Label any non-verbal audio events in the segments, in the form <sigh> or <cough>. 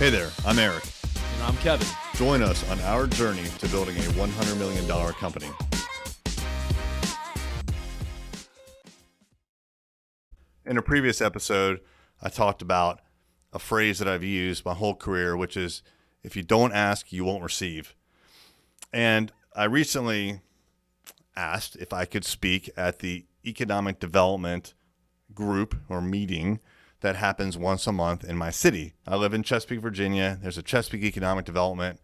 Hey there, I'm Eric. And I'm Kevin. Join us on our journey to building a $100 million company. In a previous episode, I talked about a phrase that I've used my whole career, which is if you don't ask, you won't receive. And I recently asked if I could speak at the economic development group or meeting that happens once a month in my city. I live in Chesapeake, Virginia. There's a Chesapeake Economic Development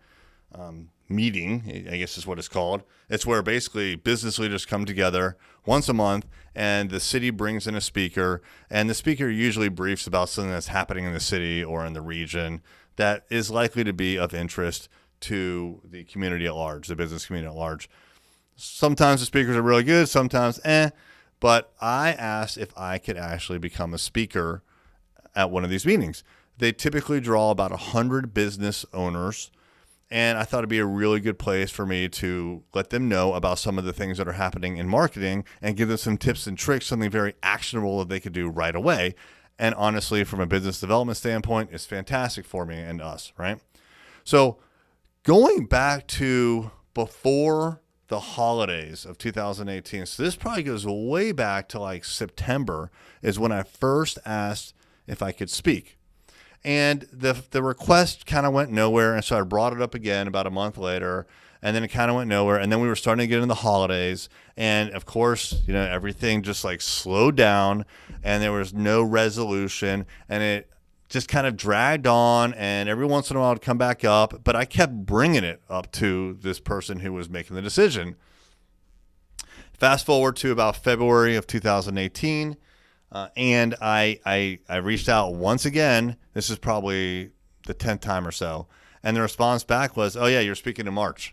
um, meeting, I guess is what it's called. It's where basically business leaders come together once a month and the city brings in a speaker, and the speaker usually briefs about something that's happening in the city or in the region that is likely to be of interest to the community at large, the business community at large. Sometimes the speakers are really good, sometimes eh. But I asked if I could actually become a speaker at one of these meetings. They typically draw about 100 business owners, and I thought it'd be a really good place for me to let them know about some of the things that are happening in marketing and give them some tips and tricks, something very actionable that they could do right away. And honestly, from a business development standpoint, it's fantastic for me and us, right? So, going back to before the holidays of 2018. So this probably goes way back to like September is when I first asked if I could speak. And the the request kind of went nowhere, and so I brought it up again about a month later, and then it kind of went nowhere. And then we were starting to get in the holidays, and of course, you know, everything just like slowed down, and there was no resolution, and it just kind of dragged on and every once in a while it'd come back up but i kept bringing it up to this person who was making the decision fast forward to about february of 2018 uh, and I, I I reached out once again. This is probably the tenth time or so, and the response back was, "Oh yeah, you're speaking in March."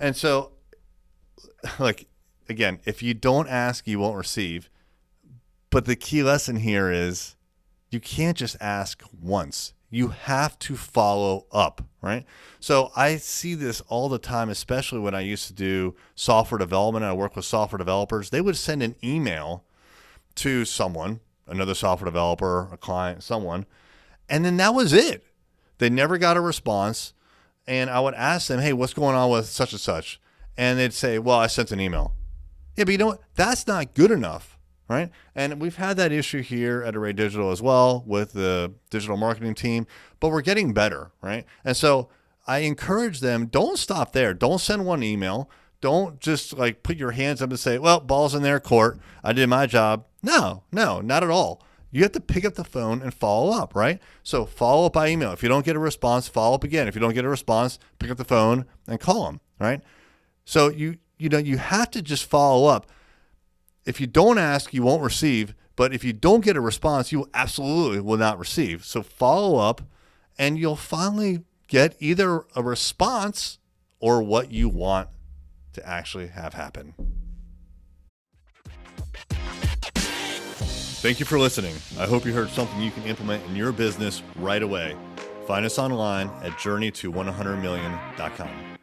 And so, <laughs> like again, if you don't ask, you won't receive. But the key lesson here is, you can't just ask once. You have to follow up, right? So I see this all the time, especially when I used to do software development I work with software developers. They would send an email to someone, another software developer, a client, someone, and then that was it. They never got a response. And I would ask them, hey, what's going on with such and such? And they'd say, well, I sent an email. Yeah, but you know what? That's not good enough, right? And we've had that issue here at Array Digital as well with the digital marketing team, but we're getting better, right? And so I encourage them don't stop there. Don't send one email. Don't just like put your hands up and say, well, ball's in their court. I did my job. No, no, not at all. You have to pick up the phone and follow up, right? So follow up by email. If you don't get a response, follow up again. If you don't get a response, pick up the phone and call them, right? So you you know you have to just follow up. If you don't ask, you won't receive. But if you don't get a response, you absolutely will not receive. So follow up, and you'll finally get either a response or what you want to actually have happen. Thank you for listening. I hope you heard something you can implement in your business right away. Find us online at journeyto100million.com.